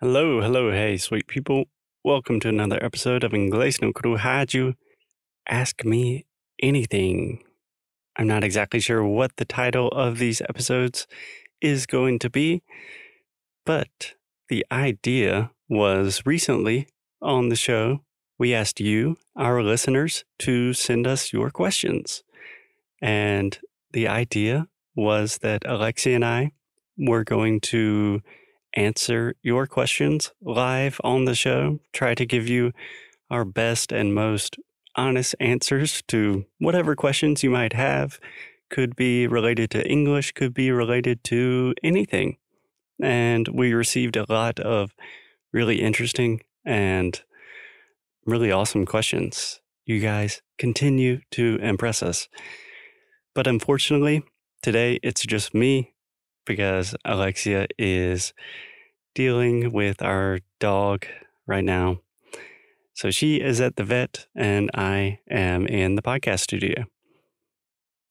Hello, hello, hey, sweet people. Welcome to another episode of Inglês no Rádio. Ask me anything. I'm not exactly sure what the title of these episodes is going to be, but the idea was recently on the show, we asked you, our listeners, to send us your questions. And the idea was that Alexia and I were going to answer your questions live on the show, try to give you our best and most honest answers to whatever questions you might have. Could be related to English, could be related to anything. And we received a lot of really interesting and really awesome questions. You guys continue to impress us. But unfortunately, today it's just me because Alexia is dealing with our dog right now. So she is at the vet, and I am in the podcast studio.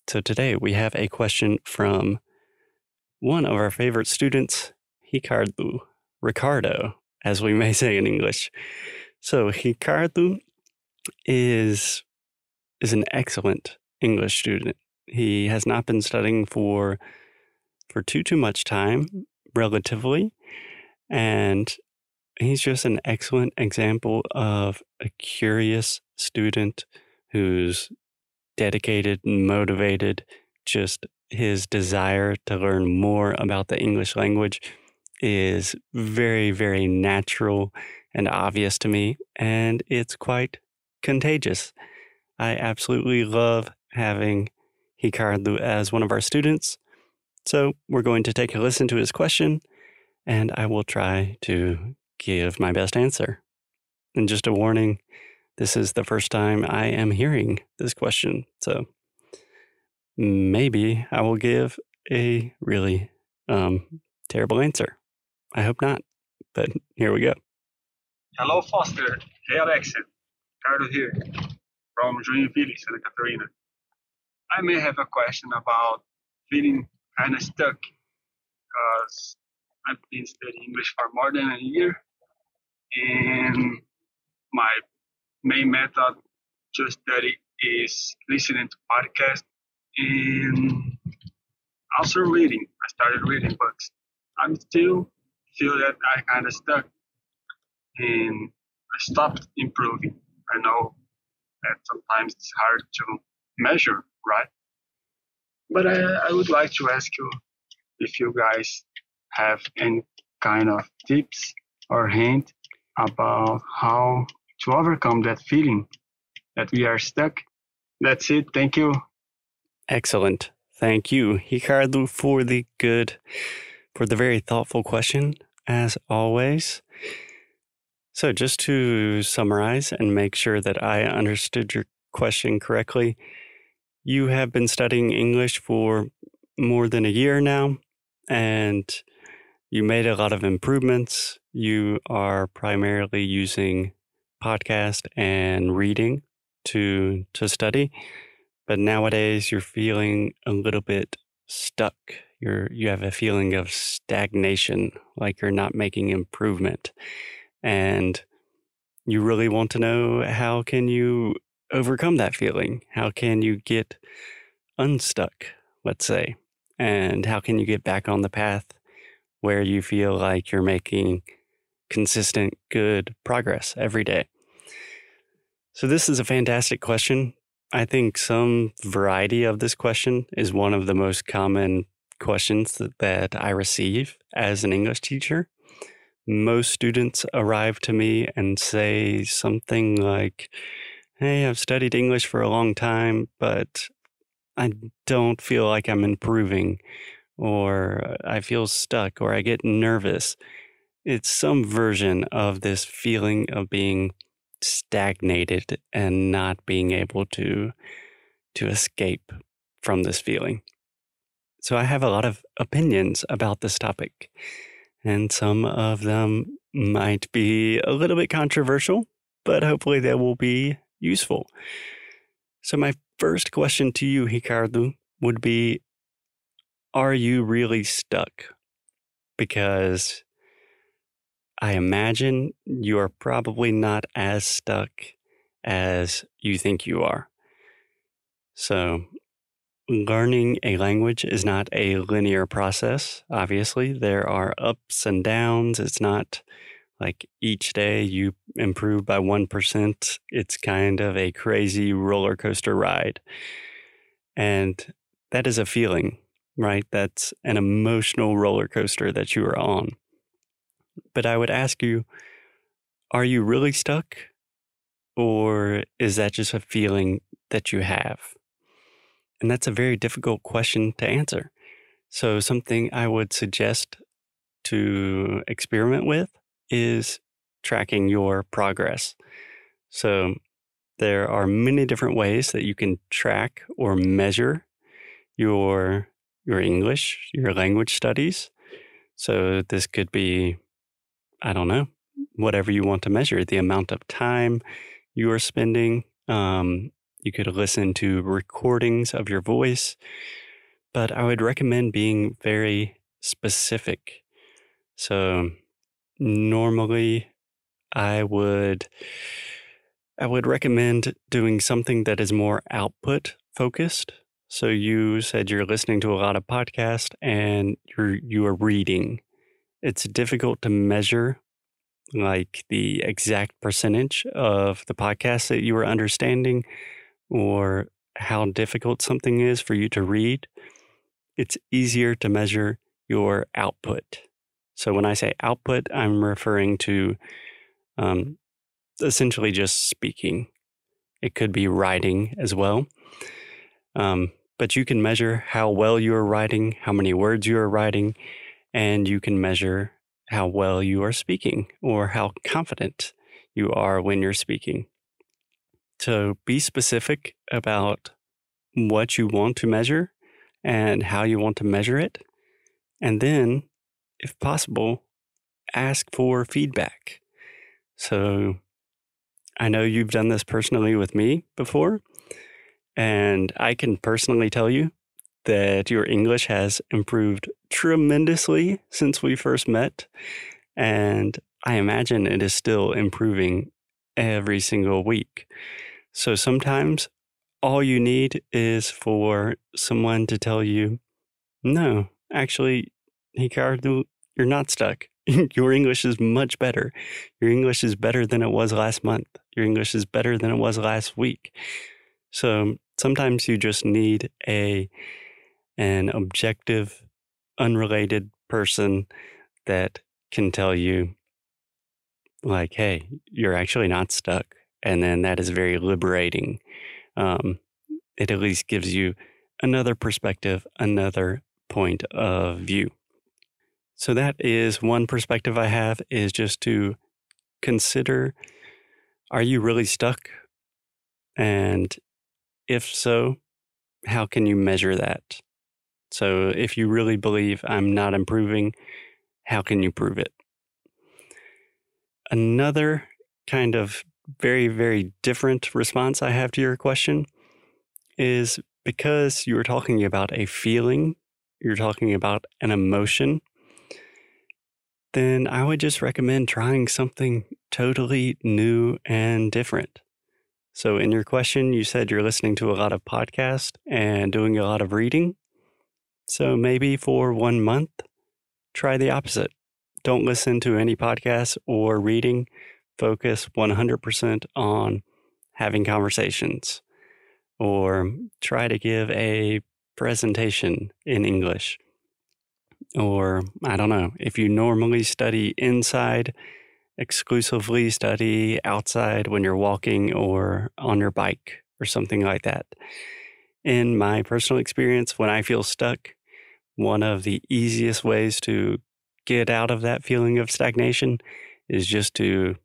So today we have a question from one of our favorite students, Ricardo, Ricardo, as we may say in English. So Ricardo is is an excellent English student. He has not been studying for for too too much time relatively and he's just an excellent example of a curious student who's dedicated and motivated just his desire to learn more about the English language is very very natural and obvious to me and it's quite contagious. I absolutely love having Ricardo as one of our students so we're going to take a listen to his question, and I will try to give my best answer. And just a warning this is the first time I am hearing this question. So maybe I will give a really um, terrible answer. I hope not, but here we go. Hello, Foster. Hey, Alexa. Ricardo here from Joinville, Santa Catarina. I may have a question about feeling kind of stuck because I've been studying English for more than a year, and my main method to study is listening to podcasts and also reading. I started reading books. I'm still feel that I kind of stuck, and I stopped improving. I know that sometimes it's hard to measure, right? But I, I would like to ask you if you guys have any kind of tips or hint about how to overcome that feeling that we are stuck. That's it. Thank you. Excellent. Thank you, Ricardo, for the good, for the very thoughtful question, as always. So, just to summarize and make sure that I understood your question correctly, you have been studying English for more than a year now, and you made a lot of improvements. You are primarily using podcast and reading to to study, but nowadays you're feeling a little bit stuck. You're you have a feeling of stagnation, like you're not making improvement, and you really want to know how can you overcome that feeling? How can you get unstuck, let's say? And how can you get back on the path where you feel like you're making consistent, good progress every day? So, this is a fantastic question. I think some variety of this question is one of the most common questions that, that I receive as an English teacher. Most students arrive to me and say something like, hey, I've studied English for a long time, but I don't feel like I'm improving, or I feel stuck, or I get nervous. It's some version of this feeling of being stagnated and not being able to to escape from this feeling. So I have a lot of opinions about this topic, and some of them might be a little bit controversial, but hopefully they will be useful. So, my first question to you, Ricardo, would be Are you really stuck? Because I imagine you are probably not as stuck as you think you are. So, learning a language is not a linear process. Obviously, there are ups and downs. It's not like each day you improve by 1%. It's kind of a crazy roller coaster ride. And that is a feeling, right? That's an emotional roller coaster that you are on. But I would ask you, are you really stuck? Or is that just a feeling that you have? And that's a very difficult question to answer. So, something I would suggest to experiment with is tracking your progress. So, there are many different ways that you can track or measure your your English, your language studies. So this could be I don't know, whatever you want to measure, the amount of time you are spending. Um, you could listen to recordings of your voice, but I would recommend being very specific. So normally I would I would recommend doing something that is more output focused. So you said you're listening to a lot of podcasts and you're you are reading. It's difficult to measure like the exact percentage of the podcast that you are understanding or how difficult something is for you to read. It's easier to measure your output. So when I say output, I'm referring to um, essentially just speaking. It could be writing as well. Um, but you can measure how well you are writing, how many words you are writing, and you can measure how well you are speaking or how confident you are when you're speaking. So be specific about what you want to measure and how you want to measure it. And then, if possible, ask for feedback. So I know you've done this personally with me before, and I can personally tell you that your English has improved tremendously since we first met. And I imagine it is still improving every single week. So sometimes all you need is for someone to tell you, no, actually, Ricardo, you're not stuck. your English is much better. Your English is better than it was last month. Your English is better than it was last week. So sometimes you just need a an objective, unrelated person that can tell you like, hey, you're actually not stuck. And then that is very liberating. Um, it at least gives you another perspective, another point of view. So that is one perspective I have is just to consider are you really stuck? And if so, how can you measure that? So if you really believe I'm not improving, how can you prove it? Another kind of very, very different response I have to your question is because you were talking about a feeling, you're talking about an emotion then I would just recommend trying something totally new and different. So, in your question, you said you're listening to a lot of podcasts and doing a lot of reading. So, maybe for one month, try the opposite. Don't listen to any podcasts or reading. Focus 100% on having conversations or try to give a presentation in English or I don't know, if you normally study inside, exclusively study outside when you're walking or on your bike or something like that. In my personal experience, when I feel stuck, one of the easiest ways to get out of that feeling of stagnation is just to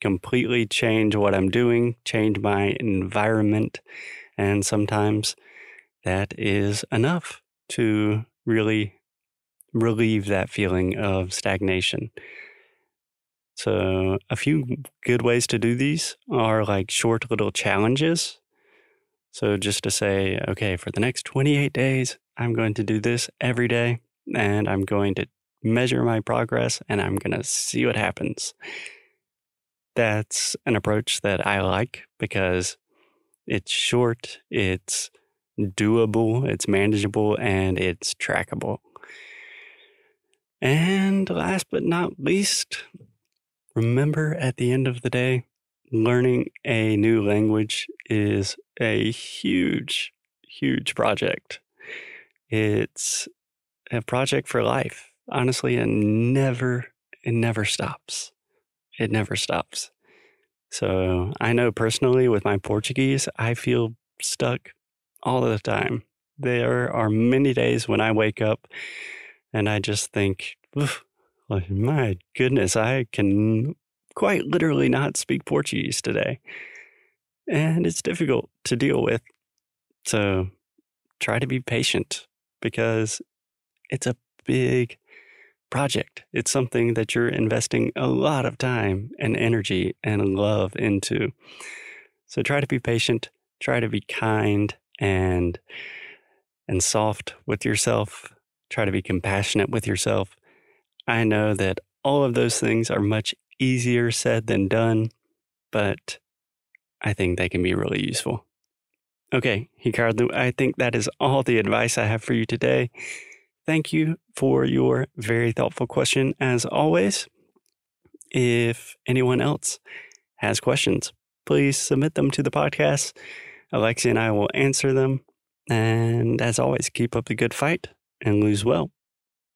completely change what I'm doing, change my environment. And sometimes that is enough to really relieve that feeling of stagnation. So, a few good ways to do these are like short little challenges. So, just to say, okay, for the next 28 days, I'm going to do this every day and I'm going to measure my progress and I'm going to see what happens. That's an approach that I like because it's short, it's doable, it's manageable, and it's trackable. And last but not least, remember at the end of the day, learning a new language is a huge, huge project. It's a project for life, honestly, and never, it never stops. It never stops. So I know personally with my Portuguese, I feel stuck all the time. There are many days when I wake up and I just think, like, my goodness, I can quite literally not speak Portuguese today. And it's difficult to deal with. So try to be patient because it's a big project. It's something that you're investing a lot of time and energy and love into. So try to be patient, try to be kind and and soft with yourself. Try to be compassionate with yourself. I know that all of those things are much easier said than done, but I think they can be really useful. Okay, Ricardo, I think that is all the advice I have for you today. Thank you for your very thoughtful question, as always. If anyone else has questions, please submit them to the podcast. Alexia and I will answer them. And as always, keep up the good fight and lose well.